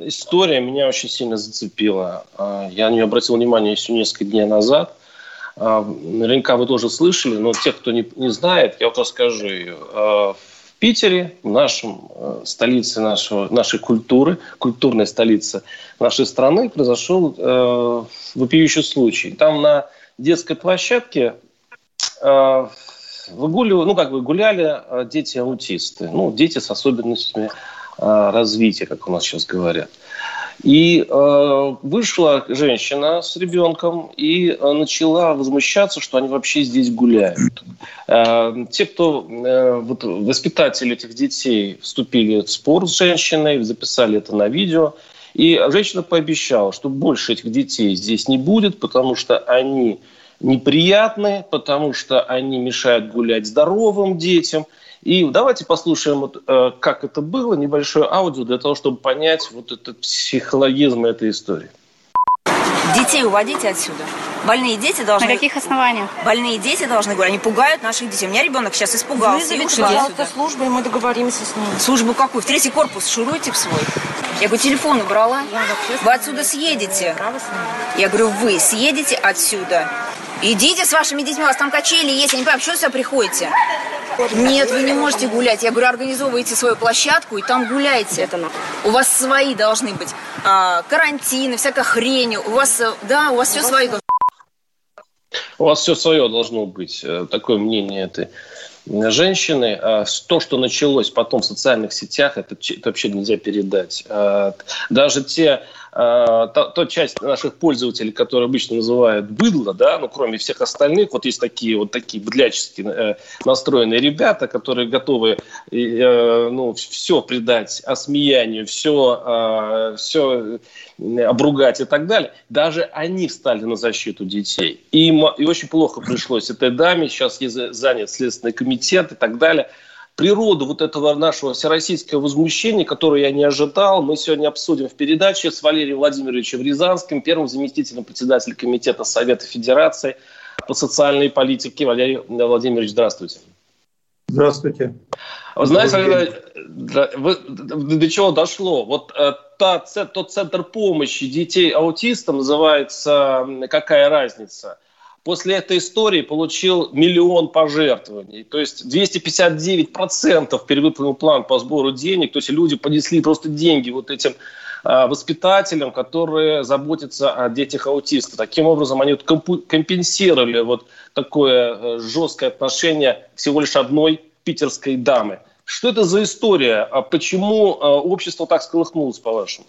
история меня очень сильно зацепила. А, Я на нее обратил внимание еще несколько дней назад. А, Наверняка вы тоже слышали, но тех, кто не, не знает, я вот расскажу ее. А, В Питере, в нашем э, столице нашего, нашей культуры, культурной столице нашей страны, произошел э, вопиющий случай. Там на детской площадке э, выгуливали, ну, как бы гуляли э, дети-аутисты. Ну, дети с особенностями развития, как у нас сейчас говорят. И э, вышла женщина с ребенком и э, начала возмущаться, что они вообще здесь гуляют. Э, те, кто э, вот, воспитатели этих детей, вступили в спор с женщиной, записали это на видео. И женщина пообещала, что больше этих детей здесь не будет, потому что они неприятны, потому что они мешают гулять здоровым детям. И давайте послушаем, вот, э, как это было, небольшое аудио, для того, чтобы понять вот этот психологизм этой истории. Детей уводите отсюда. Больные дети должны... На каких основаниях? Больные дети должны говорить. Они пугают наших детей. У меня ребенок сейчас испугался и Вызовите, ушел пожалуйста, отсюда. службу, и мы договоримся с ними. Службу какую? В третий корпус шуруйте в свой. Я говорю, телефон убрала. Вы отсюда съедете. Я говорю, вы съедете отсюда. Идите с вашими детьми, у вас там качели есть. Я не понимаю, почему сюда приходите? Нет, вы не можете гулять. Я говорю, организовывайте свою площадку и там гуляйте. Это У вас свои должны быть а, карантины, всякая хрень. У вас, э, да, у вас все свои. У вас все свое должно быть. Э, Такое мнение этой женщины. А То, что началось потом в социальных сетях, это, это вообще нельзя передать. А, Даже те, а, та, та часть наших пользователей, которые обычно называют быдло, да, ну, кроме всех остальных, вот есть такие вот такие быдлячески э, настроенные ребята, которые готовы э, ну, все придать осмеянию, все, все обругать и так далее. Даже они встали на защиту детей. И, и очень плохо пришлось этой даме, сейчас ей за- занят Следственный комитет и так далее. Природу вот этого нашего всероссийского возмущения, которое я не ожидал, мы сегодня обсудим в передаче с Валерием Владимировичем Рязанским, первым заместителем председателя Комитета Совета Федерации по социальной политике. Валерий Владимирович, здравствуйте. Здравствуйте. Вы знаете, Валерий, вы- до чего дошло? Вот э, та, тот центр помощи детей аутистам называется «Какая разница?». После этой истории получил миллион пожертвований. То есть 259% перевыполнил план по сбору денег. То есть люди понесли просто деньги вот этим а, воспитателям, которые заботятся о детях аутистов. Таким образом, они вот компенсировали вот такое э, жесткое отношение всего лишь одной питерской дамы. Что это за история? А почему э, общество так сколыхнулось, по-вашему?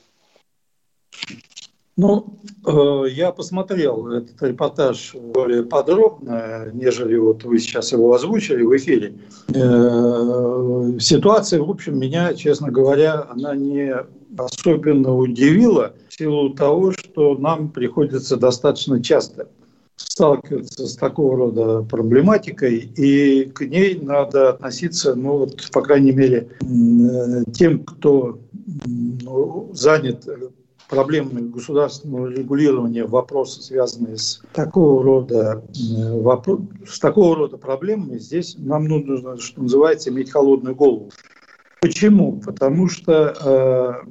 Ну, э, я посмотрел этот репортаж более подробно, нежели вот вы сейчас его озвучили в эфире. Э, Ситуация, в общем, меня, честно говоря, она не особенно удивила в силу того, что нам приходится достаточно часто сталкиваться с такого рода проблематикой, и к ней надо относиться, ну вот, по крайней мере, э, тем, кто ну, занят проблемами государственного регулирования вопросы, связанные с такого рода э, вопро- с такого рода проблемами, здесь нам нужно, что называется, иметь холодную голову. Почему? Потому что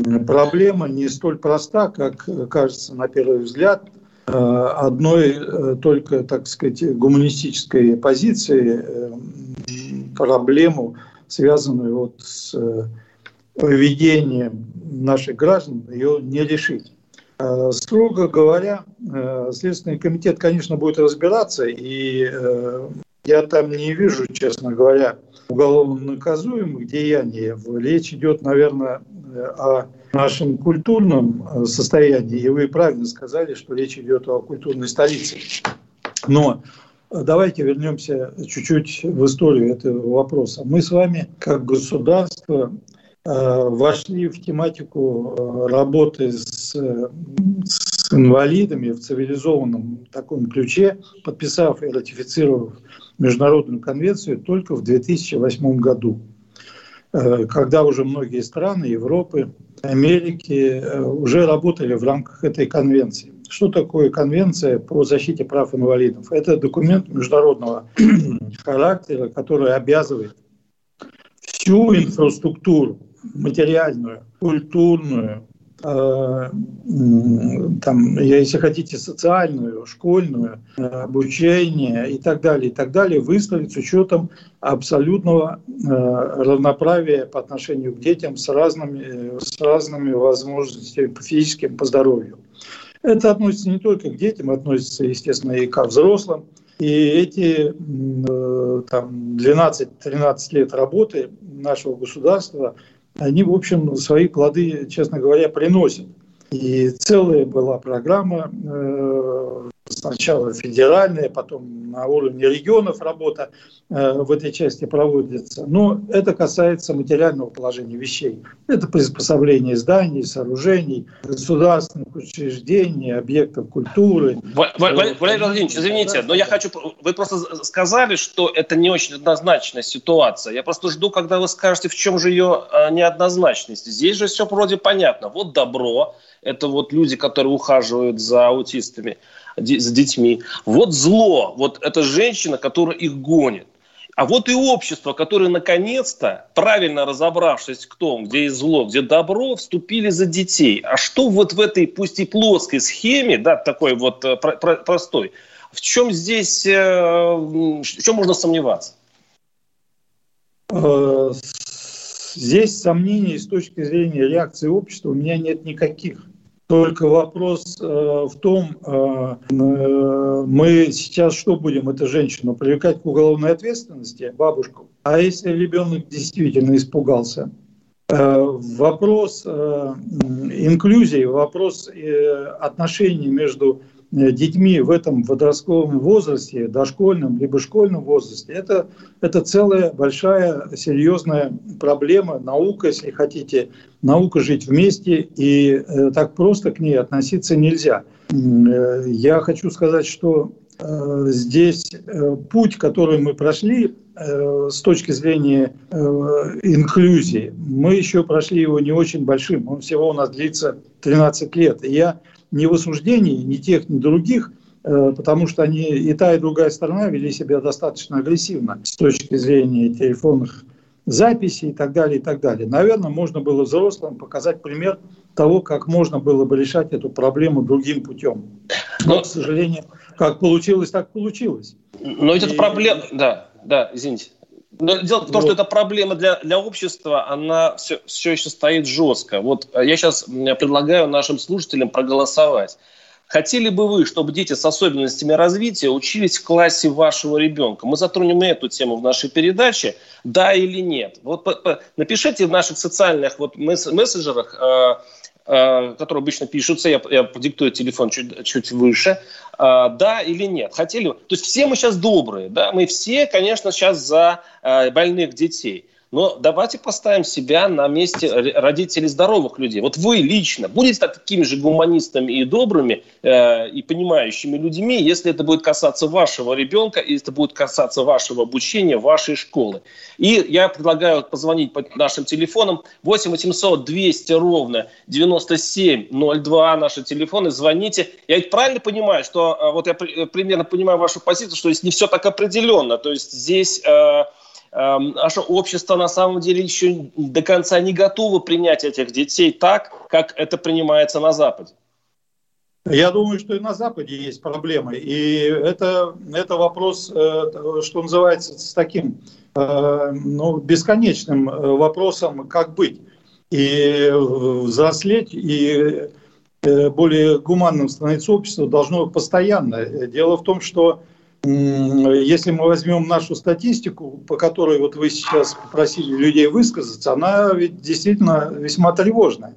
э, проблема не столь проста, как кажется на первый взгляд. Э, одной э, только, так сказать, гуманистической позиции э, проблему, связанную вот с э, поведением наших граждан, ее не решить. Э, Строго говоря, э, Следственный комитет, конечно, будет разбираться, и э, я там не вижу, честно говоря, уголовно наказуемых деяний. Речь идет, наверное, о нашем культурном состоянии, и вы правильно сказали, что речь идет о культурной столице. Но давайте вернемся чуть-чуть в историю этого вопроса. Мы с вами, как государство, вошли в тематику работы с, с инвалидами в цивилизованном таком ключе, подписав и ратифицировав Международную конвенцию только в 2008 году, когда уже многие страны Европы, Америки уже работали в рамках этой конвенции. Что такое Конвенция по защите прав инвалидов? Это документ международного характера, который обязывает всю инфраструктуру материальную, культурную, э, там, если хотите, социальную, школьную, э, обучение и так далее, и так далее, выстроить с учетом абсолютного э, равноправия по отношению к детям с разными, с разными возможностями по физическим, по здоровью. Это относится не только к детям, относится, естественно, и к взрослым. И эти там, 12-13 лет работы нашего государства, они, в общем, свои плоды, честно говоря, приносят. И целая была программа э, сначала федеральная, потом на уровне регионов работа э, в этой части проводится. Но это касается материального положения вещей. Это приспособление зданий, сооружений, государственных учреждений, объектов культуры. Валерий Владимирович, извините, но я хочу... Вы просто сказали, что это не очень однозначная ситуация. Я просто жду, когда вы скажете, в чем же ее э, неоднозначность. Здесь же все вроде понятно. Вот добро, это вот люди, которые ухаживают за аутистами с детьми. Вот зло, вот эта женщина, которая их гонит. А вот и общество, которое наконец-то, правильно разобравшись, кто где есть зло, где добро, вступили за детей. А что вот в этой, пусть и плоской схеме, да, такой вот э, про- про- простой, в чем здесь, э, в чем можно сомневаться? Э, здесь сомнений с точки зрения реакции общества у меня нет никаких. Только вопрос э, в том, э, э, мы сейчас что будем эту женщину привлекать к уголовной ответственности, бабушку? А если ребенок действительно испугался? Э, вопрос э, инклюзии, вопрос э, отношений между детьми в этом подростковом возрасте, дошкольном либо школьном возрасте, это, это целая большая серьезная проблема. Наука, если хотите, наука жить вместе, и э, так просто к ней относиться нельзя. Э, я хочу сказать, что э, здесь э, путь, который мы прошли э, с точки зрения инклюзии, мы еще прошли его не очень большим. Он всего у нас длится 13 лет. И я ни в осуждении ни тех, ни других, э, потому что они и та, и другая сторона вели себя достаточно агрессивно с точки зрения телефонных записей и так далее, и так далее. Наверное, можно было взрослым показать пример того, как можно было бы решать эту проблему другим путем. Но, к сожалению, как получилось, так получилось. Но это и... проблема, да, да, извините. Но дело в том, вот. что эта проблема для, для общества, она все, все еще стоит жестко. Вот э, я сейчас предлагаю нашим слушателям проголосовать. Хотели бы вы, чтобы дети с особенностями развития учились в классе вашего ребенка? Мы затронем эту тему в нашей передаче, да или нет. Вот по, по, напишите в наших социальных вот мессенджерах, Э, которые обычно пишутся, я, я продиктую телефон чуть, чуть выше, э, да или нет. Хотели? То есть все мы сейчас добрые, да, мы все, конечно, сейчас за э, больных детей. Но давайте поставим себя на месте родителей здоровых людей. Вот вы лично будете такими же гуманистами и добрыми э, и понимающими людьми, если это будет касаться вашего ребенка, и это будет касаться вашего обучения, вашей школы. И я предлагаю позвонить по нашим телефонам 8 800 200 ровно 9702 наши телефоны. Звоните. Я ведь правильно понимаю, что э, вот я примерно понимаю вашу позицию, что здесь не все так определенно. То есть здесь... Э, наше общество на самом деле еще до конца не готово принять этих детей так, как это принимается на Западе. Я думаю, что и на Западе есть проблемы. И это, это вопрос, э, что называется, с таким э, ну, бесконечным э, вопросом, как быть. И взрослеть, и более гуманным становиться общество должно постоянно. Дело в том, что если мы возьмем нашу статистику, по которой вот вы сейчас попросили людей высказаться, она ведь действительно весьма тревожная.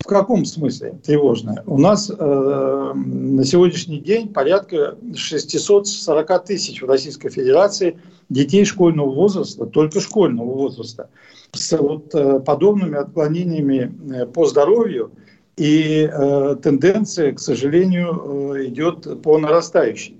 В каком смысле тревожная? У нас э, на сегодняшний день порядка 640 тысяч в Российской Федерации детей школьного возраста, только школьного возраста, с вот, э, подобными отклонениями э, по здоровью, и э, тенденция, к сожалению, э, идет по нарастающей.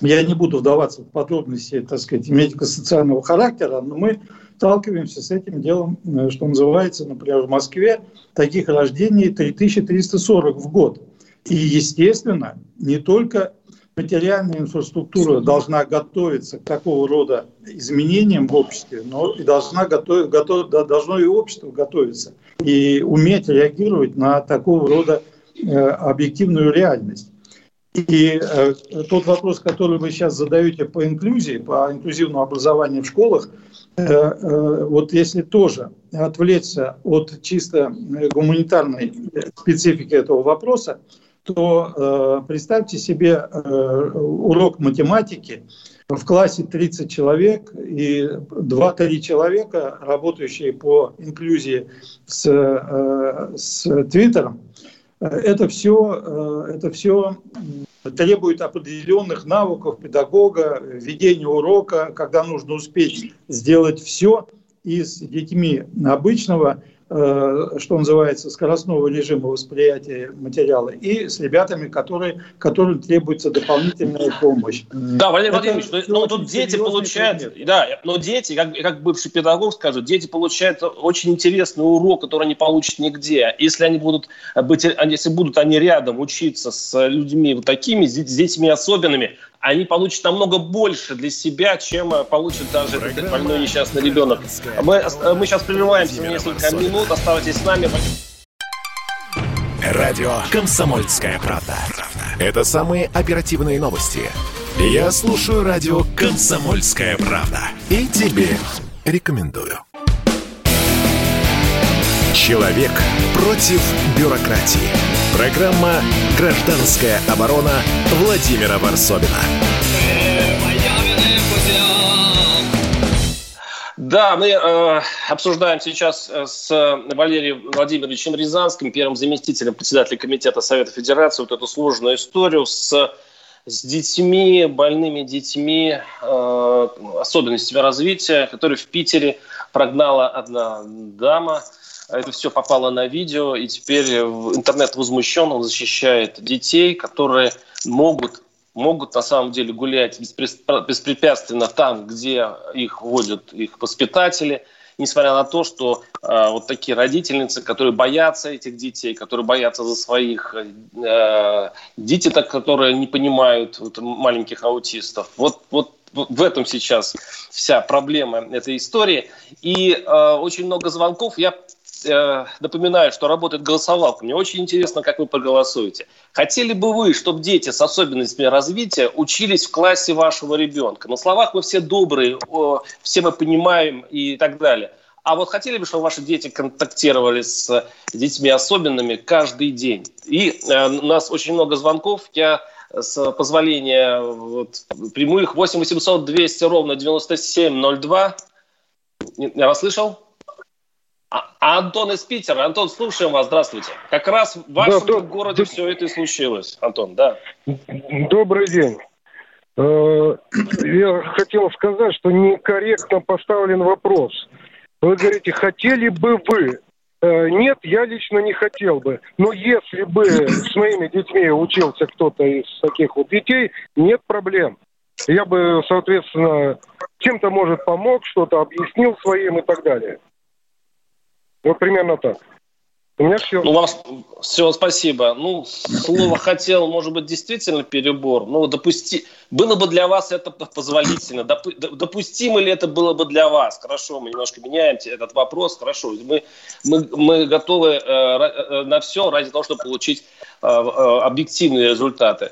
Я не буду вдаваться в подробности, так сказать, медико-социального характера, но мы сталкиваемся с этим делом, э, что называется, например, в Москве таких рождений 3340 в год. И, естественно, не только материальная инфраструктура должна готовиться к такого рода изменениям в обществе, но и должна готов, готов, должно и общество готовиться и уметь реагировать на такого рода э, объективную реальность. И э, тот вопрос, который вы сейчас задаете по инклюзии, по инклюзивному образованию в школах, э, э, вот если тоже отвлечься от чисто гуманитарной специфики этого вопроса, то э, представьте себе э, урок математики. В классе 30 человек и 2-3 человека, работающие по инклюзии с, э, с Твиттером, это все, это все требует определенных навыков педагога, ведения урока, когда нужно успеть сделать все и с детьми обычного. Э, что называется, скоростного режима восприятия материала, и с ребятами, которые, которым требуется дополнительная помощь. Да, Валерий Это Владимирович, ну, тут дети получают, предмет. да, но дети, как, как бывший педагог скажу, дети получают очень интересный урок, который они получат нигде. Если они будут быть, если будут они рядом учиться с людьми вот такими, с детьми особенными, они получат намного больше для себя, чем э, получит даже Программа этот больной несчастный ребенок. Мы, э, мы сейчас прерываемся на несколько минут. Оставайтесь с нами. Радио «Комсомольская правда». Это самые оперативные новости. Я слушаю радио «Комсомольская правда». И тебе рекомендую. Человек против бюрократии. Программа «Гражданская оборона» Владимира Варсобина. Да, мы э, обсуждаем сейчас э, с Валерием Владимировичем Рязанским, первым заместителем председателя Комитета Совета Федерации, вот эту сложную историю с, с детьми, больными детьми, э, особенностями развития, которые в Питере прогнала одна дама – это все попало на видео, и теперь интернет возмущен, он защищает детей, которые могут могут на самом деле гулять беспрепятственно там, где их водят их воспитатели, несмотря на то, что э, вот такие родительницы, которые боятся этих детей, которые боятся за своих, э, так, которые не понимают вот, маленьких аутистов. Вот, вот в этом сейчас вся проблема этой истории. И э, очень много звонков. Я э, напоминаю, что работает голосовалка. Мне очень интересно, как вы проголосуете. Хотели бы вы, чтобы дети с особенностями развития учились в классе вашего ребенка? На словах вы все добрые, о, все мы понимаем и так далее. А вот хотели бы, чтобы ваши дети контактировали с детьми особенными каждый день? И э, у нас очень много звонков. Я с позволения вот, прямых 8 800 200 ровно 9702. Я вас слышал? А, Антон из Питера. Антон, слушаем вас. Здравствуйте. Как раз в вашем да, городе да, все это и случилось. Антон, да. Добрый день. Э, я хотел сказать, что некорректно поставлен вопрос. Вы говорите, хотели бы вы? Э, нет, я лично не хотел бы. Но если бы с моими детьми учился кто-то из таких вот детей, нет проблем. Я бы, соответственно, чем-то, может, помог, что-то объяснил своим и так далее. Вот примерно так. У меня все. Ну, вам все, спасибо. Ну, слово «хотел», может быть, действительно перебор. Ну, допусти... Было бы для вас это позволительно. Доп... Допустимо ли это было бы для вас? Хорошо, мы немножко меняем этот вопрос. Хорошо, мы, мы, мы готовы э, э на все ради того, чтобы получить э, э, объективные результаты.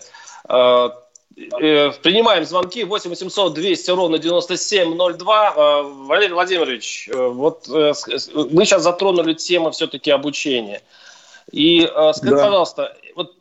Э, принимаем звонки 8 800 200 ровно 9702. Э, Валерий Владимирович, э, вот мы сейчас затронули тему все-таки обучения. И скажите, да. пожалуйста, вот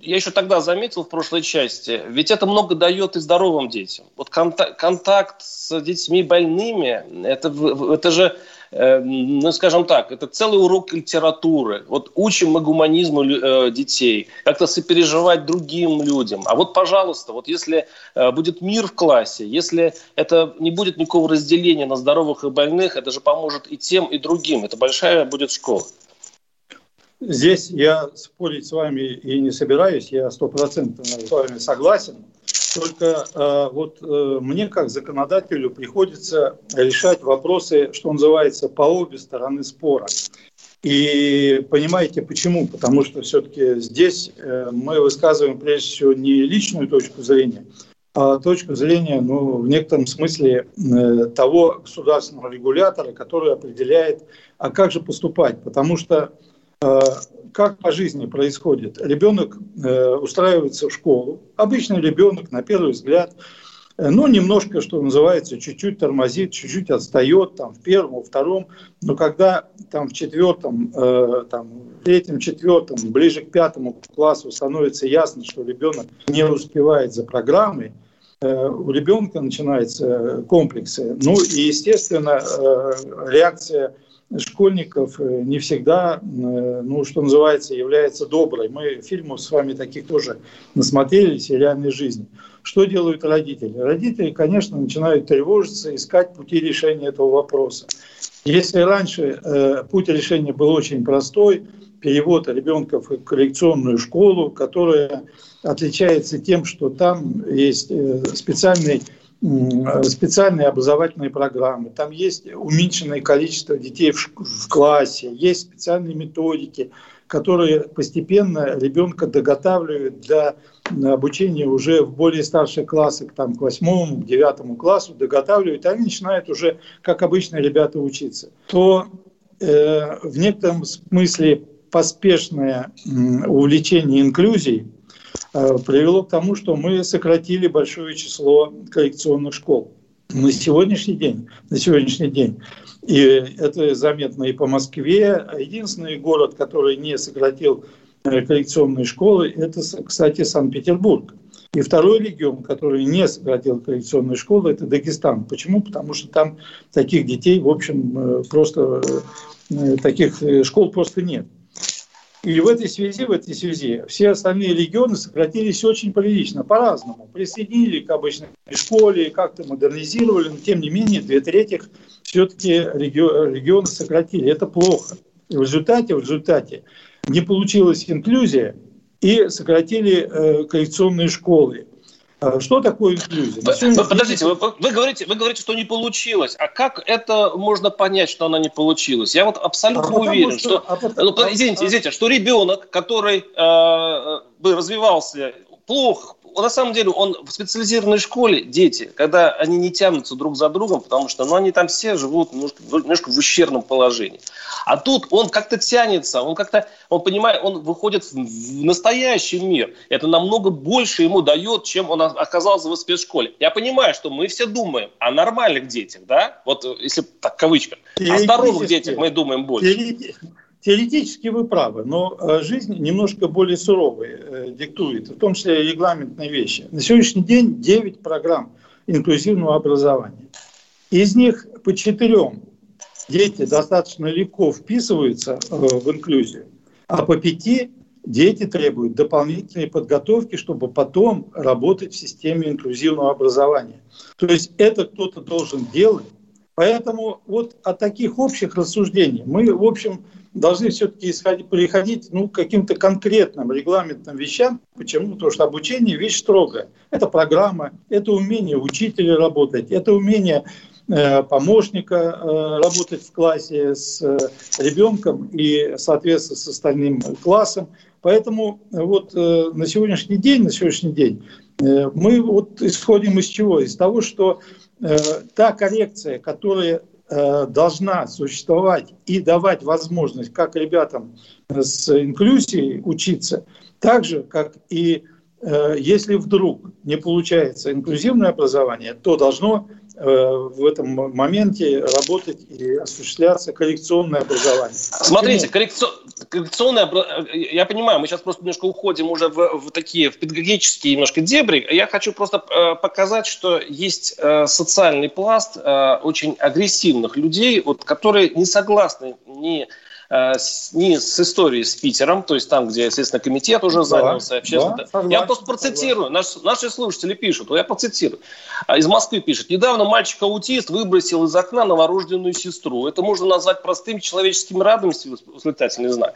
я еще тогда заметил в прошлой части, ведь это много дает и здоровым детям. Вот контакт, контакт с детьми больными, это, это же э, ну, скажем так, это целый урок литературы. Вот учим мы гуманизму э, детей, как-то сопереживать другим людям. А вот, пожалуйста, вот если э, будет мир в классе, если это не будет никакого разделения на здоровых и больных, это же поможет и тем, и другим. Это большая будет школа. Здесь я спорить с вами и не собираюсь, я стопроцентно с вами согласен. Только э, вот э, мне как законодателю приходится решать вопросы, что называется, по обе стороны спора. И понимаете почему? Потому что все-таки здесь э, мы высказываем прежде всего не личную точку зрения, а точку зрения, ну, в некотором смысле э, того государственного регулятора, который определяет, а как же поступать. Потому что Э, как по жизни происходит? Ребенок э, устраивается в школу. Обычный ребенок, на первый взгляд, э, ну, немножко, что называется, чуть-чуть тормозит, чуть-чуть отстает, там, в первом, во втором, но когда там в четвертом, э, там, в третьем, четвертом, ближе к пятому классу становится ясно, что ребенок не успевает за программой, э, у ребенка начинаются комплексы. Ну, и, естественно, э, реакция школьников э, не всегда, э, ну, что называется, является доброй. Мы фильмов с вами таких тоже насмотрелись и реальной жизни. Что делают родители? Родители, конечно, начинают тревожиться, искать пути решения этого вопроса. Если раньше э, путь решения был очень простой, перевод ребенка в коррекционную школу, которая отличается тем, что там есть э, специальный специальные образовательные программы, там есть уменьшенное количество детей в, классе, есть специальные методики, которые постепенно ребенка доготавливают для обучения уже в более старших классах, там, к восьмому, к девятому классу, доготавливают, и они начинают уже, как обычные ребята, учиться. То э, в некотором смысле поспешное увлечение инклюзией привело к тому, что мы сократили большое число коррекционных школ. На сегодняшний день, на сегодняшний день, и это заметно и по Москве, единственный город, который не сократил э, коррекционные школы, это, кстати, Санкт-Петербург. И второй регион, который не сократил коррекционные школы, это Дагестан. Почему? Потому что там таких детей, в общем, э, просто таких школ просто нет. И в этой связи, в этой связи все остальные регионы сократились очень прилично, по-разному. Присоединили к обычной школе, как-то модернизировали, но тем не менее две трети все-таки регионы сократили. Это плохо. И в результате, в результате не получилась инклюзия и сократили э, коррекционные школы. А что такое инклюзия? Вы, подождите, вы, вы, говорите, вы говорите, что не получилось. А как это можно понять, что она не получилась? Я вот абсолютно а уверен, что... что а ну, извините, а- извините, что ребенок, который э, бы развивался плохо, на самом деле он в специализированной школе, дети, когда они не тянутся друг за другом, потому что ну, они там все живут немножко, немножко в ущербном положении. А тут он как-то тянется, он как-то, он понимает, он выходит в настоящий мир. Это намного больше ему дает, чем он оказался в спецшколе. Я понимаю, что мы все думаем о нормальных детях, да? Вот если так кавычка. О здоровых детях мы думаем больше. Теоретически вы правы, но э, жизнь немножко более суровая э, диктует, в том числе регламентные вещи. На сегодняшний день 9 программ инклюзивного образования. Из них по четырем дети достаточно легко вписываются э, в инклюзию, а по пяти дети требуют дополнительной подготовки, чтобы потом работать в системе инклюзивного образования. То есть это кто-то должен делать. Поэтому вот от таких общих рассуждений мы, в общем, должны все-таки переходить ну, к каким-то конкретным регламентным вещам. Почему? Потому что обучение – вещь строгая. Это программа, это умение учителя работать, это умение э, помощника э, работать в классе с э, ребенком и, соответственно, с остальным классом. Поэтому вот на сегодняшний день, на сегодняшний день мы вот исходим из чего? Из того, что та коррекция, которая должна существовать и давать возможность как ребятам с инклюзией учиться, так же, как и э, если вдруг не получается инклюзивное образование, то должно э, в этом моменте работать и осуществляться коррекционное образование. Смотрите, коррекци... коррекционное, я понимаю, мы сейчас просто немножко уходим уже в, в такие в педагогические немножко дебри. Я хочу просто э, показать, что есть э, социальный пласт э, очень агрессивных людей, вот, которые не согласны ни Э, не с историей с Питером, то есть там, где, естественно, комитет уже занялся. Да, общественно... да, согласен, я просто процитирую. Наш, наши слушатели пишут, я процитирую. А, из Москвы пишет. Недавно мальчик-аутист выбросил из окна новорожденную сестру. Это можно назвать простым человеческим радостью, восклицательный знак.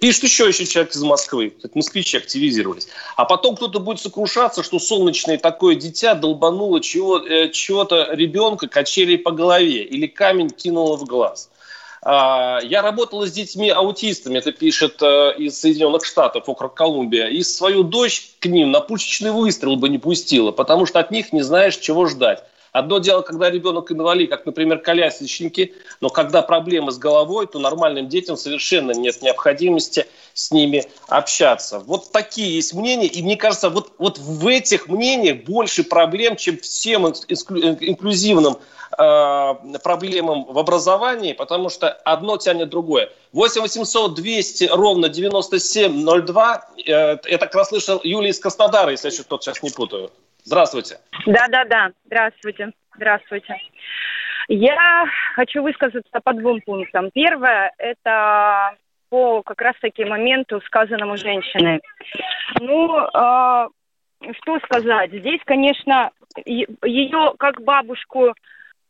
Пишет еще еще человек из Москвы. Москвичи активизировались. А потом кто-то будет сокрушаться, что солнечное такое дитя долбануло чего, э, чего-то ребенка качелей по голове или камень кинуло в глаз. А, я работала с детьми-аутистами, это пишет э, из Соединенных Штатов, округ Колумбия, и свою дочь к ним на пушечный выстрел бы не пустила, потому что от них не знаешь, чего ждать. Одно дело, когда ребенок инвалид, как, например, колясочники, но когда проблемы с головой, то нормальным детям совершенно нет необходимости с ними общаться. Вот такие есть мнения, и мне кажется, вот, вот в этих мнениях больше проблем, чем всем инклюзивным Э, проблемам в образовании, потому что одно тянет другое. 8 800 200 ровно 9702. Э, я так раз слышал Юлия из Краснодара, если я что-то сейчас не путаю. Здравствуйте. Да-да-да, здравствуйте. Здравствуйте. Я хочу высказаться по двум пунктам. Первое – это по как раз-таки моменту, сказанному женщиной. Ну, э, что сказать? Здесь, конечно, ее как бабушку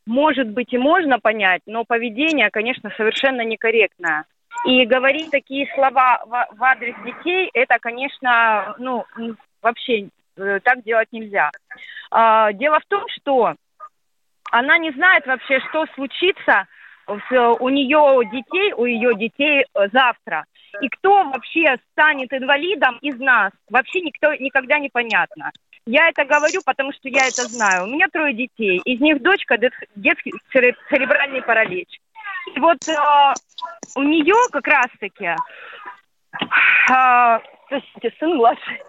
может быть и можно понять, но поведение, конечно, совершенно некорректное. И говорить такие слова в, в адрес детей, это, конечно, ну, вообще так делать нельзя. А, дело в том, что она не знает вообще, что случится у нее детей, у ее детей э, завтра. И кто вообще станет инвалидом из нас, вообще никто никогда не понятно. Я это говорю, потому что я это знаю. У меня трое детей. Из них дочка детский церебральный паралич. И вот э, у нее как раз-таки... Э, простите, сын младший.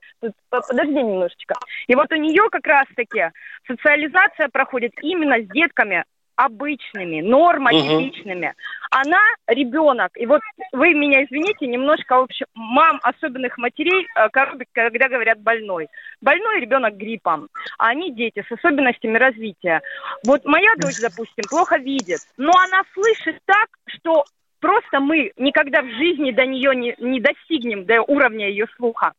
Подожди немножечко. И вот у нее как раз-таки социализация проходит именно с детками обычными, нормотипичными. Угу. Она ребенок. И вот вы меня извините, немножко общем, мам особенных матерей э, коробит, когда говорят больной. Больной ребенок гриппом, а они дети с особенностями развития. Вот моя дочь, допустим, плохо видит, но она слышит так, что просто мы никогда в жизни до нее не, не достигнем, до уровня ее слуха.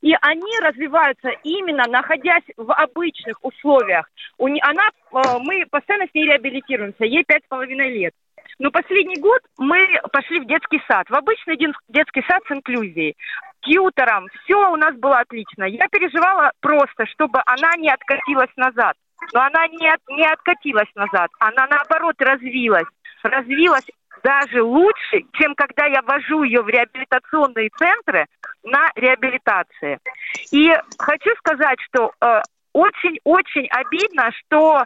И они развиваются именно находясь в обычных условиях. У не, она, э, мы постоянно с ней реабилитируемся, ей пять с половиной лет. Но последний год мы пошли в детский сад, в обычный детский сад с инклюзией, тьютором. Все у нас было отлично. Я переживала просто, чтобы она не откатилась назад. Но она не, от, не откатилась назад, она наоборот развилась. Развилась даже лучше, чем когда я вожу ее в реабилитационные центры на реабилитации. И хочу сказать, что э, очень-очень обидно, что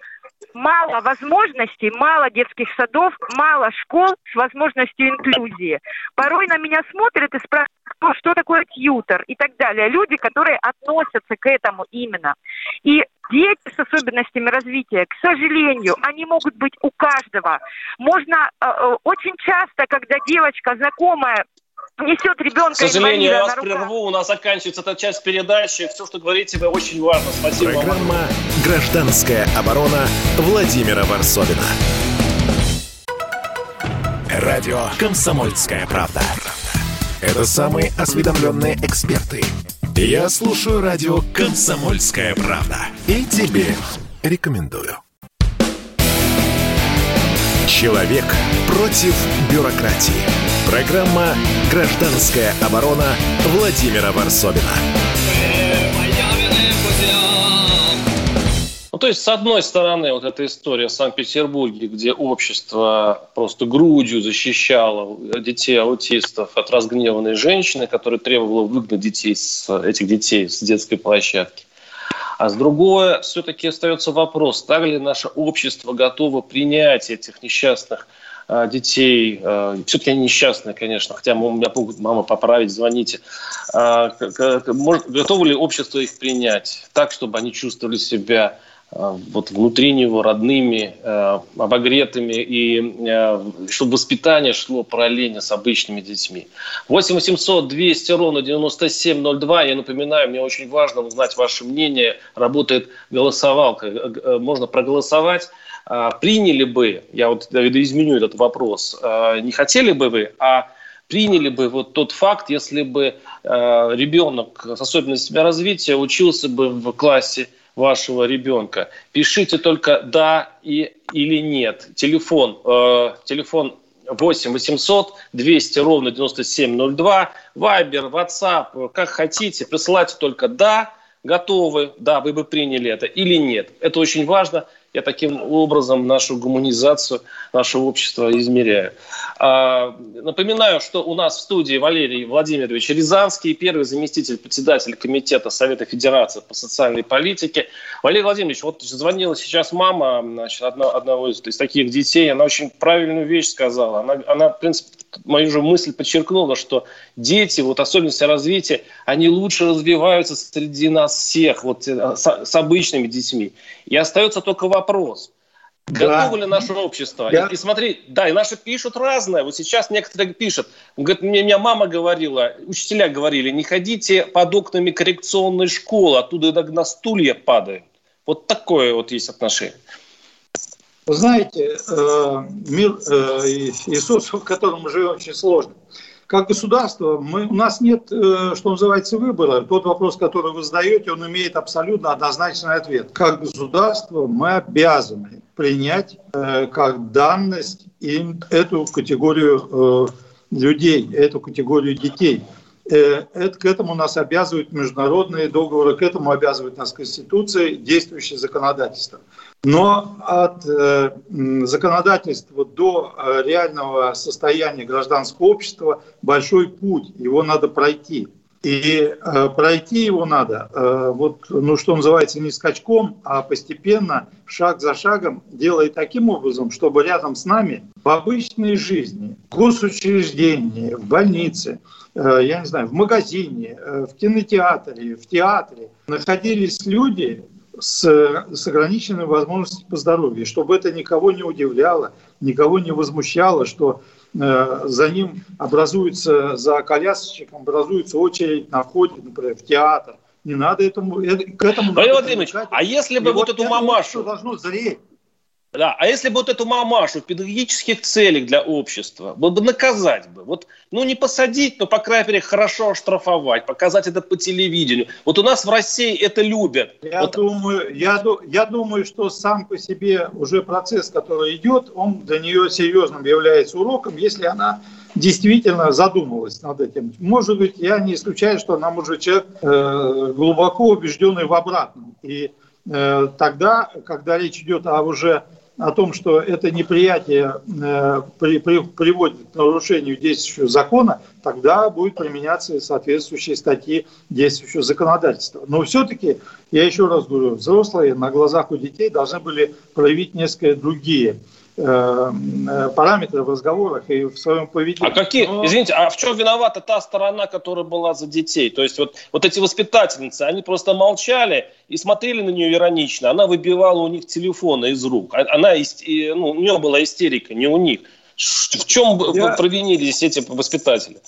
мало возможностей, мало детских садов, мало школ с возможностью инклюзии. Порой на меня смотрят и спрашивают, что такое тьютер и так далее. Люди, которые относятся к этому именно. И дети с особенностями развития, к сожалению, они могут быть у каждого. Можно э, э очень часто, когда девочка знакомая несет ребенка К сожалению, я вас прерву, у нас заканчивается эта часть передачи. Все, что говорите, вы очень важно. Спасибо Программа вам. «Гражданская оборона» Владимира Варсовина. Радио «Комсомольская правда». Это самые осведомленные эксперты. Я слушаю радио «Комсомольская правда». И тебе рекомендую. Человек против бюрократии. Программа «Гражданская оборона» Владимира Варсовина. Ну, то есть, с одной стороны, вот эта история в Санкт-Петербурге, где общество просто грудью защищало детей аутистов от разгневанной женщины, которая требовала выгнать детей с, этих детей с детской площадки. А с другой, все-таки остается вопрос, так ли наше общество готово принять этих несчастных детей, а, все-таки они несчастные, конечно, хотя меня могут мама поправить, звоните. А, готовы ли общество их принять так, чтобы они чувствовали себя Э, вот внутри него родными, э, обогретыми, и э, чтобы воспитание шло параллельно с обычными детьми. 8 800 200 ровно 9702. Я напоминаю, мне очень важно узнать ваше мнение. Работает голосовалка. Можно проголосовать. Приняли бы, я вот изменю этот вопрос, не хотели бы вы, а приняли бы вот тот факт, если бы ребенок с особенностями развития учился бы в классе вашего ребенка. Пишите только «да» и, или «нет». Телефон, э, телефон 8 800 200 ровно 9702, Вайбер, WhatsApp, как хотите, присылайте только «да», готовы, да, вы бы приняли это или нет. Это очень важно. Я таким образом нашу гуманизацию нашего общества измеряю. А, напоминаю, что у нас в студии Валерий Владимирович Рязанский, первый заместитель председателя Комитета Совета Федерации по социальной политике. Валерий Владимирович, вот звонила сейчас мама значит, одного из, из таких детей, она очень правильную вещь сказала. Она, она в принципе, мою же мысль подчеркнула, что дети, вот особенности развития, они лучше развиваются среди нас всех, вот э, с, с обычными детьми. И остается только вопрос, да. Готово ли наше общество? Да. И, и смотри, да, и наши пишут разное. Вот сейчас некоторые пишут. Говорит, мне, меня мама говорила, учителя говорили, не ходите под окнами коррекционной школы, оттуда на стулья падают. Вот такое вот есть отношение. Вы знаете, э, мир э, Иисус, в котором мы живем, очень сложный как государство мы, у нас нет, э, что называется, выбора. Тот вопрос, который вы задаете, он имеет абсолютно однозначный ответ. Как государство мы обязаны принять как данность им эту категорию людей, эту категорию детей. Это, к этому нас обязывают международные договоры, к этому обязывает нас Конституция, действующее законодательство. Но от э, законодательства до э, реального состояния гражданского общества большой путь, его надо пройти. И э, пройти его надо, э, вот, ну, что называется, не скачком, а постепенно, шаг за шагом, делая таким образом, чтобы рядом с нами в обычной жизни, в госучреждении, в больнице, э, я не знаю, в магазине, э, в кинотеатре, в театре находились люди, с, с ограниченной возможностью по здоровью, чтобы это никого не удивляло, никого не возмущало, что э, за ним образуется, за колясочником образуется очередь на входе, например, в театр. Не надо этому, э, к этому... Владимир Владимирович, а если бы вот, вот эту мамашу... Должно зреть. Да, а если бы вот эту мамашу в педагогических целях для общества, вот бы наказать бы, вот, ну не посадить, но по крайней мере хорошо оштрафовать, показать это по телевидению. Вот у нас в России это любят. Я, вот. думаю, я, я думаю, что сам по себе уже процесс, который идет, он для нее серьезным является уроком, если она действительно задумалась над этим. Может быть, я не исключаю, что она может человек э, глубоко убежденный в обратном. И э, тогда, когда речь идет о уже о том, что это неприятие э, при, при, приводит к нарушению действующего закона, тогда будет применяться соответствующие статьи действующего законодательства. Но все-таки, я еще раз говорю, взрослые на глазах у детей должны были проявить несколько другие параметры в разговорах и в своем поведении. А какие, Но... извините, а в чем виновата та сторона, которая была за детей? То есть вот, вот эти воспитательницы, они просто молчали и смотрели на нее иронично. Она выбивала у них телефоны из рук. А, она, ну, у нее была истерика, не у них. В чем Я... провинились эти воспитатели?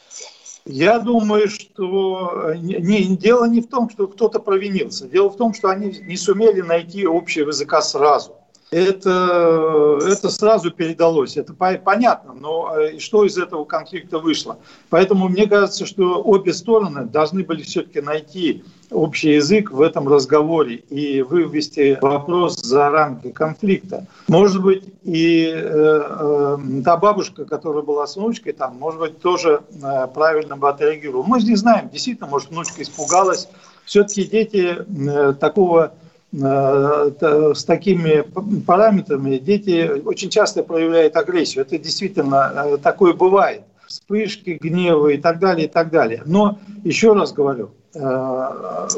Я думаю, что не, дело не в том, что кто-то провинился. Дело в том, что они не сумели найти общего языка сразу это, это сразу передалось. Это понятно, но э, что из этого конфликта вышло? Поэтому мне кажется, что обе стороны должны были все-таки найти общий язык в этом разговоре и вывести вопрос за рамки конфликта. Может быть, и э, э, та бабушка, которая была с внучкой там, может быть, тоже э, правильно бы отреагировала. Мы же не знаем, действительно, может, внучка испугалась. Все-таки дети э, такого с такими параметрами дети очень часто проявляют агрессию. Это действительно э, такое бывает. Вспышки гнева и так далее, и так далее. Но еще раз говорю, э,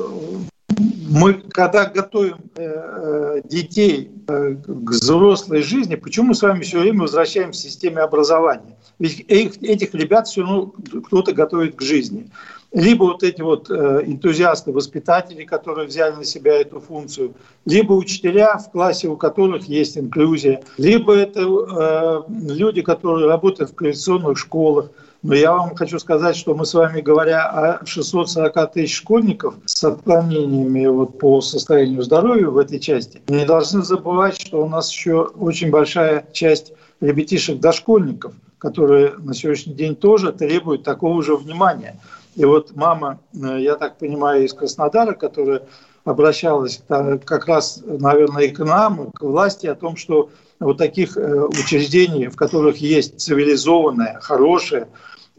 мы, когда готовим э, детей э, к взрослой жизни, почему мы с вами все время возвращаемся к системе образования? Ведь этих ребят все равно кто-то готовит к жизни либо вот эти вот э, энтузиасты, воспитатели, которые взяли на себя эту функцию, либо учителя, в классе у которых есть инклюзия, либо это э, люди, которые работают в коррекционных школах. Но я вам хочу сказать, что мы с вами, говоря о 640 тысяч школьников с отклонениями вот по состоянию здоровья в этой части, не должны забывать, что у нас еще очень большая часть ребятишек-дошкольников, которые на сегодняшний день тоже требуют такого же внимания. И вот мама, э, я так понимаю, из Краснодара, которая обращалась как раз, наверное, и к нам, и к власти о том, что вот таких э, учреждений, в которых есть цивилизованная, хорошая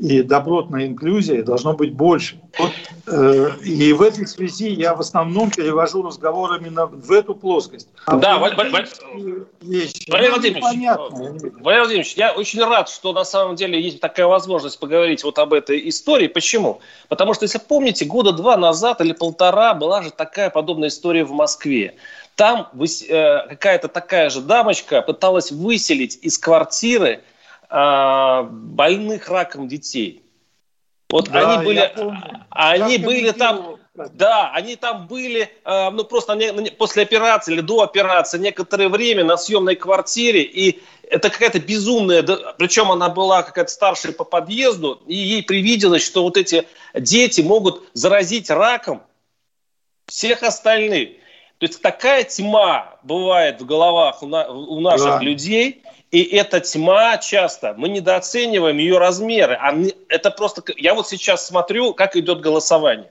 и добротная инклюзия должно быть больше. Вот, э, и в этой связи я в основном перевожу разговор именно в эту плоскость. А да, Валерий Владимирович, Валерий Владимирович, я очень рад, что на самом деле есть такая возможность поговорить вот об этой истории. Почему? Потому что, если помните, года два назад или полтора была же такая подобная история в Москве. Там э, какая-то такая же дамочка пыталась выселить из квартиры э, больных раком детей. Вот да, они были, они были там, да, они там были, э, ну просто после операции или до операции некоторое время на съемной квартире, и это какая-то безумная, да, причем она была какая-то старшая по подъезду, и ей привиделось, что вот эти дети могут заразить раком всех остальных. То есть такая тьма бывает в головах у, на, у наших да. людей, и эта тьма часто, мы недооцениваем ее размеры. Они, это просто... Я вот сейчас смотрю, как идет голосование.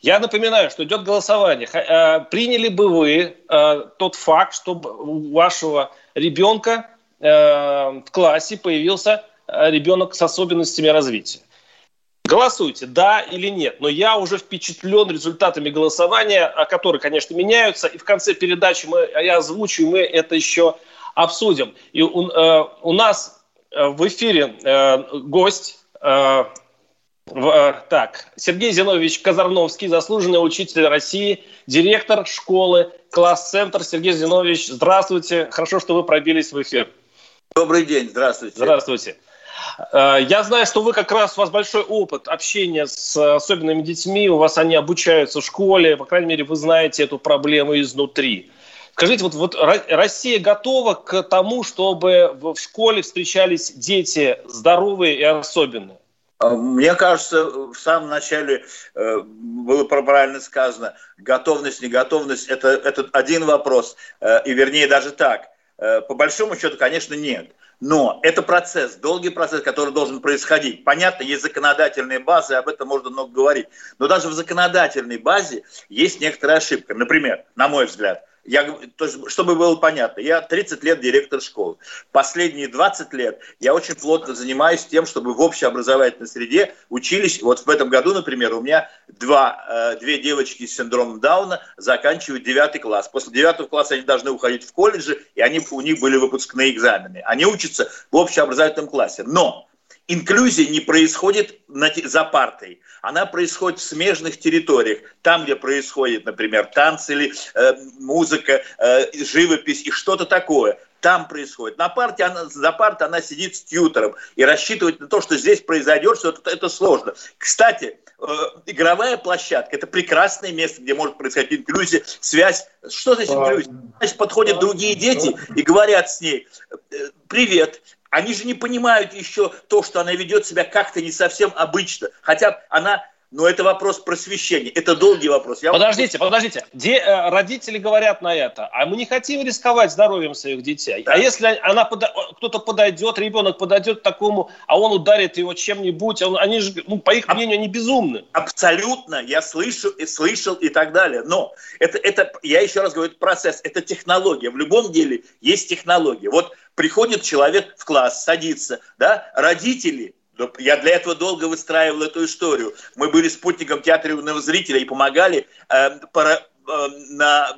Я напоминаю, что идет голосование. Э, приняли бы вы э, тот факт, что у вашего ребенка э, в классе появился ребенок с особенностями развития? Голосуйте, да или нет. Но я уже впечатлен результатами голосования, которые, конечно, меняются. И в конце передачи мы, я озвучу, мы это еще обсудим. И у, э, у нас э, в эфире э, гость, э, в, э, так, Сергей Зинович Казарновский, заслуженный учитель России, директор школы «Класс-центр». Сергей Зинович, здравствуйте. Хорошо, что вы пробились в эфир. Добрый день, здравствуйте. Здравствуйте. Э, я знаю, что вы как раз, у вас большой опыт общения с особенными детьми, у вас они обучаются в школе, по крайней мере, вы знаете эту проблему изнутри. Скажите, вот, вот Россия готова к тому, чтобы в школе встречались дети здоровые и особенные? А, мне кажется, в самом начале э, было правильно сказано, готовность, неготовность – это, это один вопрос, э, и вернее даже так. Э, по большому счету, конечно, нет. Но это процесс, долгий процесс, который должен происходить. Понятно, есть законодательные базы, об этом можно много говорить. Но даже в законодательной базе есть некоторая ошибка. Например, на мой взгляд – я, то есть, чтобы было понятно, я 30 лет директор школы. Последние 20 лет я очень плотно занимаюсь тем, чтобы в общеобразовательной среде учились. Вот в этом году, например, у меня два, э, две девочки с синдромом Дауна заканчивают 9 класс. После 9 класса они должны уходить в колледжи, и они, у них были выпускные экзамены. Они учатся в общеобразовательном классе. Но инклюзия не происходит за партой она происходит в смежных территориях, там, где происходит, например, танцы или э, музыка, э, живопись и что-то такое. Там происходит. На парте она, за партой она сидит с тьютером и рассчитывать на то, что здесь произойдет, что это, это сложно. Кстати, э, игровая площадка – это прекрасное место, где может происходить инклюзия, связь. Что значит инклюзия? Значит, подходят другие дети и говорят с ней, «Э, привет, они же не понимают еще то, что она ведет себя как-то не совсем обычно. Хотя она но это вопрос просвещения. Это долгий вопрос. Я подождите, вам... подождите. Де, э, родители говорят на это, а мы не хотим рисковать здоровьем своих детей. Да. А если она пода... кто-то подойдет, ребенок подойдет к такому, а он ударит его чем-нибудь, он, они же, ну, по их мнению, они безумны. Абсолютно, я слышу и слышал и так далее. Но это, это, я еще раз говорю, процесс, это технология. В любом деле есть технология. Вот приходит человек в класс, садится, да, родители я для этого долго выстраивал эту историю. Мы были спутником театра юного зрителя и помогали э, пара, э, на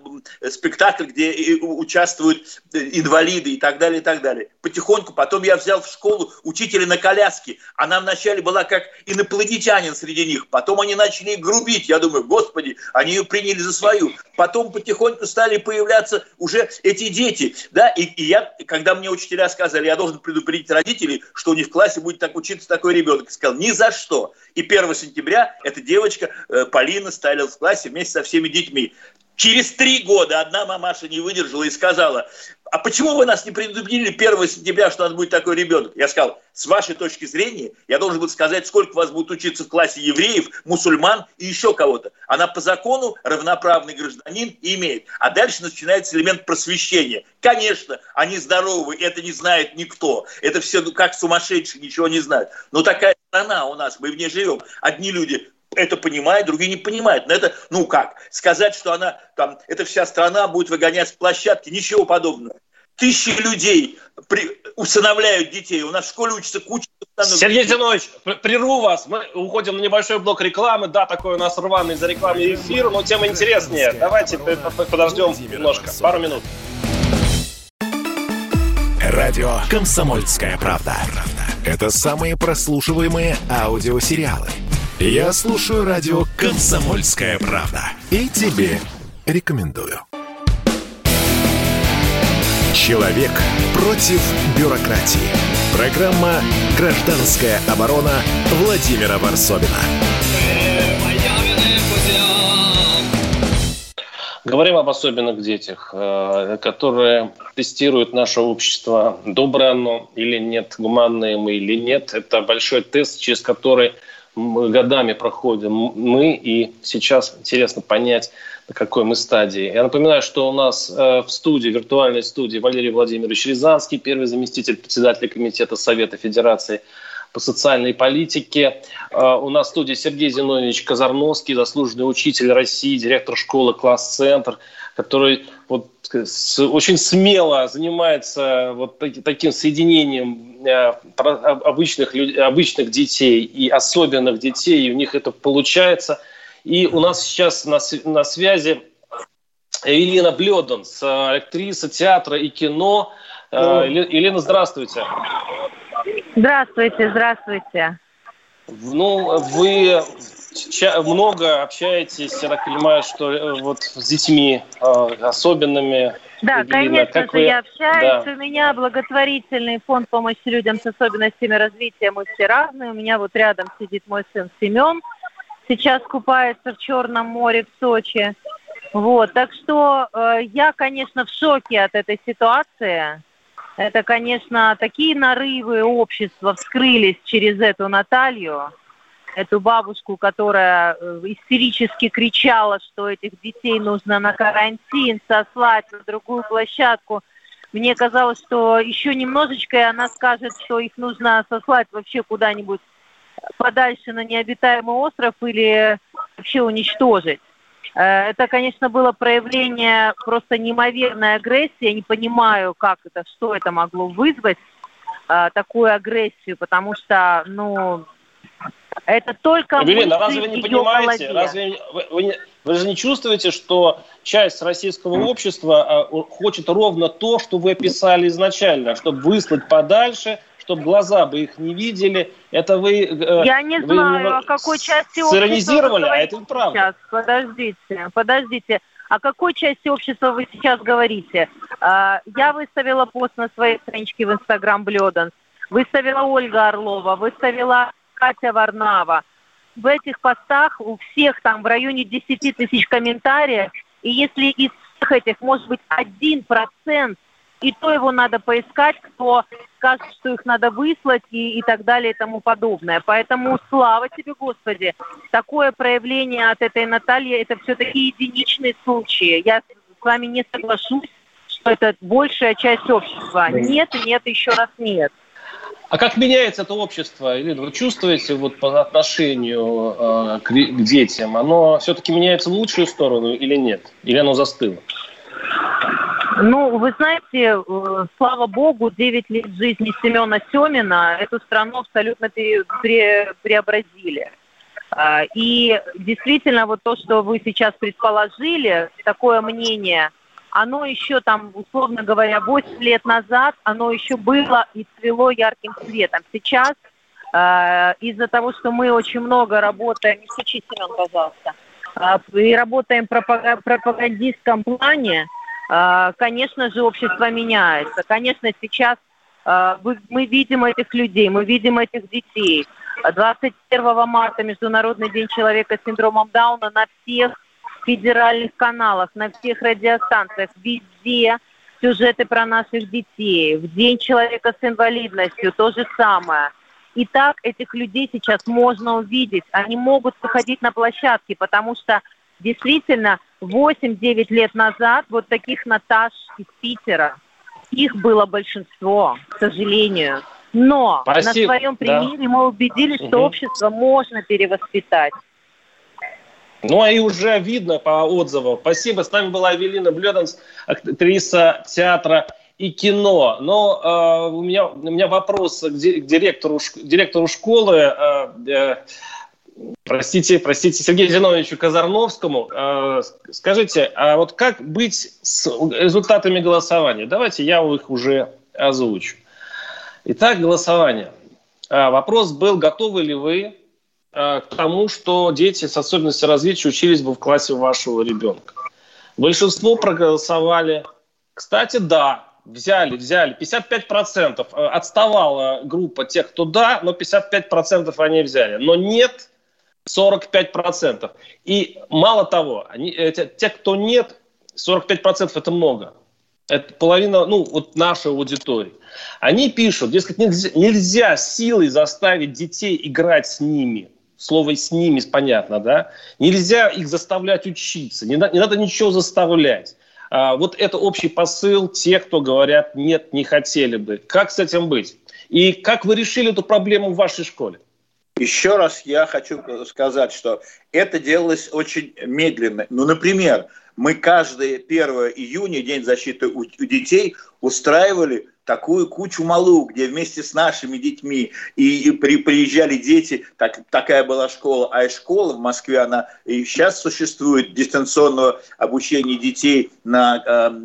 спектакль, где участвуют инвалиды и так далее, и так далее. Потихоньку. Потом я взял в школу учителя на коляске. Она вначале была как инопланетянин среди них. Потом они начали грубить. Я думаю, господи, они ее приняли за свою. Потом потихоньку стали появляться уже эти дети. Да? И, и я, когда мне учителя сказали, я должен предупредить родителей, что у них в классе будет так учиться такой ребенок, сказал, ни за что. И 1 сентября эта девочка э, Полина стояла в классе вместе со всеми детьми. Через три года одна мамаша не выдержала и сказала, а почему вы нас не предупредили 1 сентября, что у нас будет такой ребенок? Я сказал, с вашей точки зрения, я должен был сказать, сколько вас будет учиться в классе евреев, мусульман и еще кого-то. Она по закону равноправный гражданин имеет. А дальше начинается элемент просвещения. Конечно, они здоровы, это не знает никто. Это все ну, как сумасшедшие, ничего не знают. Но такая страна у нас, мы в ней живем. Одни люди это понимают, другие не понимают. Но это, ну как, сказать, что она там, эта вся страна будет выгонять с площадки, ничего подобного. Тысячи людей при, усыновляют детей. У нас в школе учится куча... Сергей Зинович, прерву вас. Мы уходим на небольшой блок рекламы. Да, такой у нас рваный за рекламный эфир, но тема интереснее. Давайте подождем немножко, пару минут. Радио «Комсомольская правда». Это самые прослушиваемые аудиосериалы – я слушаю радио «Комсомольская правда» и тебе рекомендую. Человек против бюрократии. Программа «Гражданская оборона» Владимира Варсовина. Говорим об особенных детях, э, которые тестируют наше общество, доброе оно или нет, гуманное мы или нет. Это большой тест, через который годами проходим мы, и сейчас интересно понять, на какой мы стадии. Я напоминаю, что у нас э, в студии, виртуальной студии Валерий Владимирович Рязанский, первый заместитель председателя Комитета Совета Федерации по социальной политике. Э, у нас в студии Сергей Зинович Казарновский, заслуженный учитель России, директор школы «Класс-центр», который вот очень смело занимается вот таким соединением э, обычных, обычных детей и особенных детей, и у них это получается. И у нас сейчас на, на связи Елена Блёдан, актриса театра и кино. Э, Елена, здравствуйте. Здравствуйте, здравствуйте. Ну, вы много общаетесь, я так понимаю, что э, вот с детьми э, особенными. Да, конечно как же, вы... я общаюсь. Да. У меня благотворительный фонд помощи людям с особенностями развития. Мы все разные. У меня вот рядом сидит мой сын Семен. Сейчас купается в Черном море в Сочи. Вот, так что э, я, конечно, в шоке от этой ситуации. Это, конечно, такие нарывы общества вскрылись через эту Наталью эту бабушку, которая э, истерически кричала, что этих детей нужно на карантин сослать на другую площадку. Мне казалось, что еще немножечко, и она скажет, что их нужно сослать вообще куда-нибудь подальше на необитаемый остров или вообще уничтожить. Э, это, конечно, было проявление просто неимоверной агрессии. Я не понимаю, как это, что это могло вызвать, э, такую агрессию, потому что, ну, это только Эвелина, разве вы не понимаете, разве вы, вы, вы же не чувствуете, что часть российского общества а, хочет ровно то, что вы описали изначально, чтобы выслать подальше, чтобы глаза бы их не видели. Это вы... Э, Я не вы, знаю, о какой части общества а это правда. Сейчас, подождите, подождите. О какой части общества вы сейчас говорите? А, я выставила пост на своей страничке в Инстаграм Блёданс. Выставила Ольга Орлова, выставила Катя Варнава. В этих постах у всех там в районе 10 тысяч комментариев, и если из всех этих, может быть, один процент, и то его надо поискать, кто скажет, что их надо выслать и, и так далее и тому подобное. Поэтому слава тебе, Господи, такое проявление от этой Натальи, это все-таки единичные случаи. Я с вами не соглашусь, что это большая часть общества. Нет, нет, еще раз нет. А как меняется это общество, Ирина? Вы чувствуете вот по отношению э, к, к детям? Оно все-таки меняется в лучшую сторону или нет? Или оно застыло? Ну, вы знаете, э, слава богу, 9 лет жизни Семена Семина эту страну абсолютно пере, пере, преобразили. А, и действительно, вот то, что вы сейчас предположили, такое мнение – оно еще там, условно говоря, 8 лет назад, оно еще было и цвело ярким цветом. Сейчас э, из-за того, что мы очень много работаем, не стучи, Семен, пожалуйста, э, и работаем в пропагандистском плане, конечно же, общество меняется. Конечно, сейчас э, мы видим этих людей, мы видим этих детей. 21 марта Международный день человека с синдромом Дауна на всех федеральных каналах, на всех радиостанциях, везде сюжеты про наших детей. В День человека с инвалидностью то же самое. И так этих людей сейчас можно увидеть. Они могут выходить на площадки, потому что действительно 8-9 лет назад вот таких Наташ из Питера, их было большинство, к сожалению. Но Спасибо. на своем примере да. мы убедились, что угу. общество можно перевоспитать. Ну, а и уже видно по отзывам. Спасибо. С нами была Эвелина Блёданс, актриса театра и кино. Но э, у, меня, у меня вопрос к, директору, директору школы. Э, э, простите, простите, Сергею Зиновичу Казарновскому. Э, скажите, а вот как быть с результатами голосования? Давайте я их уже озвучу. Итак, голосование. А, вопрос был, готовы ли вы Э, к тому, что дети с особенностями развития учились бы в классе вашего ребенка. Большинство проголосовали. Кстати, да, взяли, взяли. 55% э, отставала группа тех, кто да, но 55% они взяли. Но нет 45%. И мало того, они, те, те, кто нет, 45% это много. Это половина, ну, вот нашей аудитории. Они пишут, дескать, нельзя, нельзя силой заставить детей играть с ними слово «с ними» понятно, да? Нельзя их заставлять учиться, не, не надо ничего заставлять. А, вот это общий посыл тех, кто говорят «нет, не хотели бы». Как с этим быть? И как вы решили эту проблему в вашей школе? Еще раз я хочу сказать, что это делалось очень медленно. Ну, например, мы каждое 1 июня, День защиты у детей, устраивали такую кучу малу, где вместе с нашими детьми и, и при, приезжали дети, так, такая была школа, а и школа в Москве, она и сейчас существует, дистанционного обучения детей на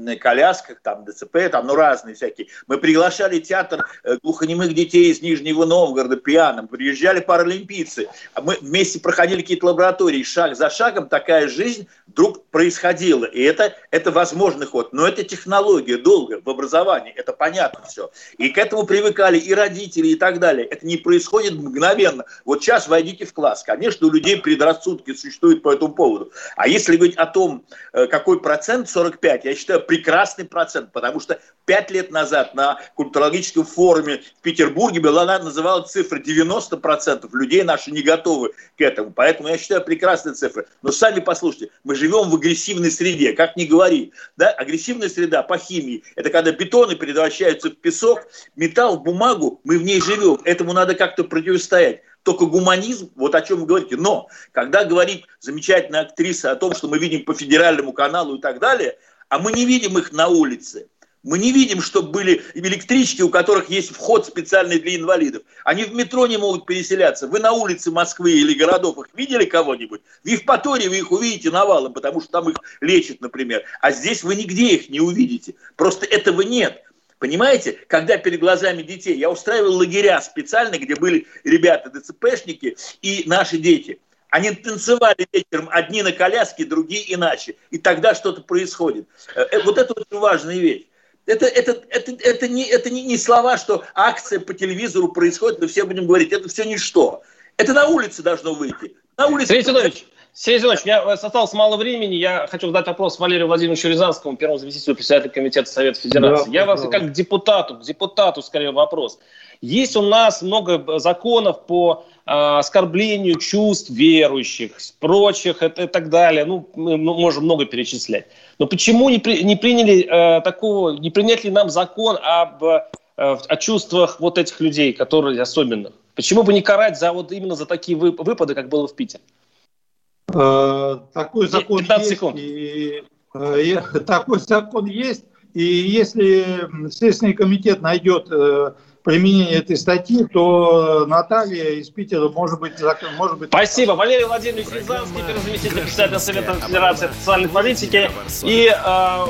э, колясках, там ДЦП, там, ну, разные всякие. Мы приглашали театр э, глухонемых детей из Нижнего Новгорода пьяным, приезжали паралимпийцы, а мы вместе проходили какие-то лаборатории, шаг за шагом такая жизнь вдруг происходила, и это, это возможный ход, но это технология долго в образовании, это понятно понятно все. И к этому привыкали и родители, и так далее. Это не происходит мгновенно. Вот сейчас войдите в класс. Конечно, у людей предрассудки существуют по этому поводу. А если говорить о том, э, какой процент, 45, я считаю, прекрасный процент, потому что 5 лет назад на культурологическом форуме в Петербурге была называла цифра 90% людей наши не готовы к этому. Поэтому я считаю прекрасные цифры. Но сами послушайте, мы живем в агрессивной среде, как ни говори. Да? Агрессивная среда по химии – это когда бетоны превращаются в песок, металл, в бумагу, мы в ней живем. Этому надо как-то противостоять. Только гуманизм, вот о чем вы говорите. Но, когда говорит замечательная актриса о том, что мы видим по федеральному каналу и так далее, а мы не видим их на улице, мы не видим, чтобы были электрички, у которых есть вход специальный для инвалидов. Они в метро не могут переселяться. Вы на улице Москвы или городов их видели кого-нибудь? В Евпатории вы их увидите навалом, потому что там их лечат, например. А здесь вы нигде их не увидите. Просто этого нет. Понимаете, когда перед глазами детей, я устраивал лагеря специально, где были ребята ДЦПшники и наши дети. Они танцевали вечером, одни на коляске, другие иначе. И тогда что-то происходит. Э, э, вот это очень важная вещь. Это, это, это, это, не, это не, не слова, что акция по телевизору происходит, мы все будем говорить. Это все ничто. Это на улице должно выйти. На улице... Сергей Федорович, Сергей Зинович, у меня осталось мало времени. Я хочу задать вопрос Валерию Владимировичу Рязанскому, первому заместителю председателя Комитета Совета Федерации. Да, я вас да. как к депутату, к депутату скорее вопрос. Есть у нас много законов по э, оскорблению чувств верующих, прочих и, и так далее. Ну, мы можем много перечислять. Но почему не, при, не приняли э, такого, не принять ли нам закон об э, о чувствах вот этих людей, которые особенных? Почему бы не карать за вот именно за такие выпады, как было в Питере? Э, такой закон есть. И, э, и, такой закон есть. И если Следственный комитет найдет э, применения этой статьи, то Наталья из Питера может быть... Может быть Спасибо. Валерий Владимирович Рязанский, первый заместитель председателя Совета Федерации социальной политики. И э,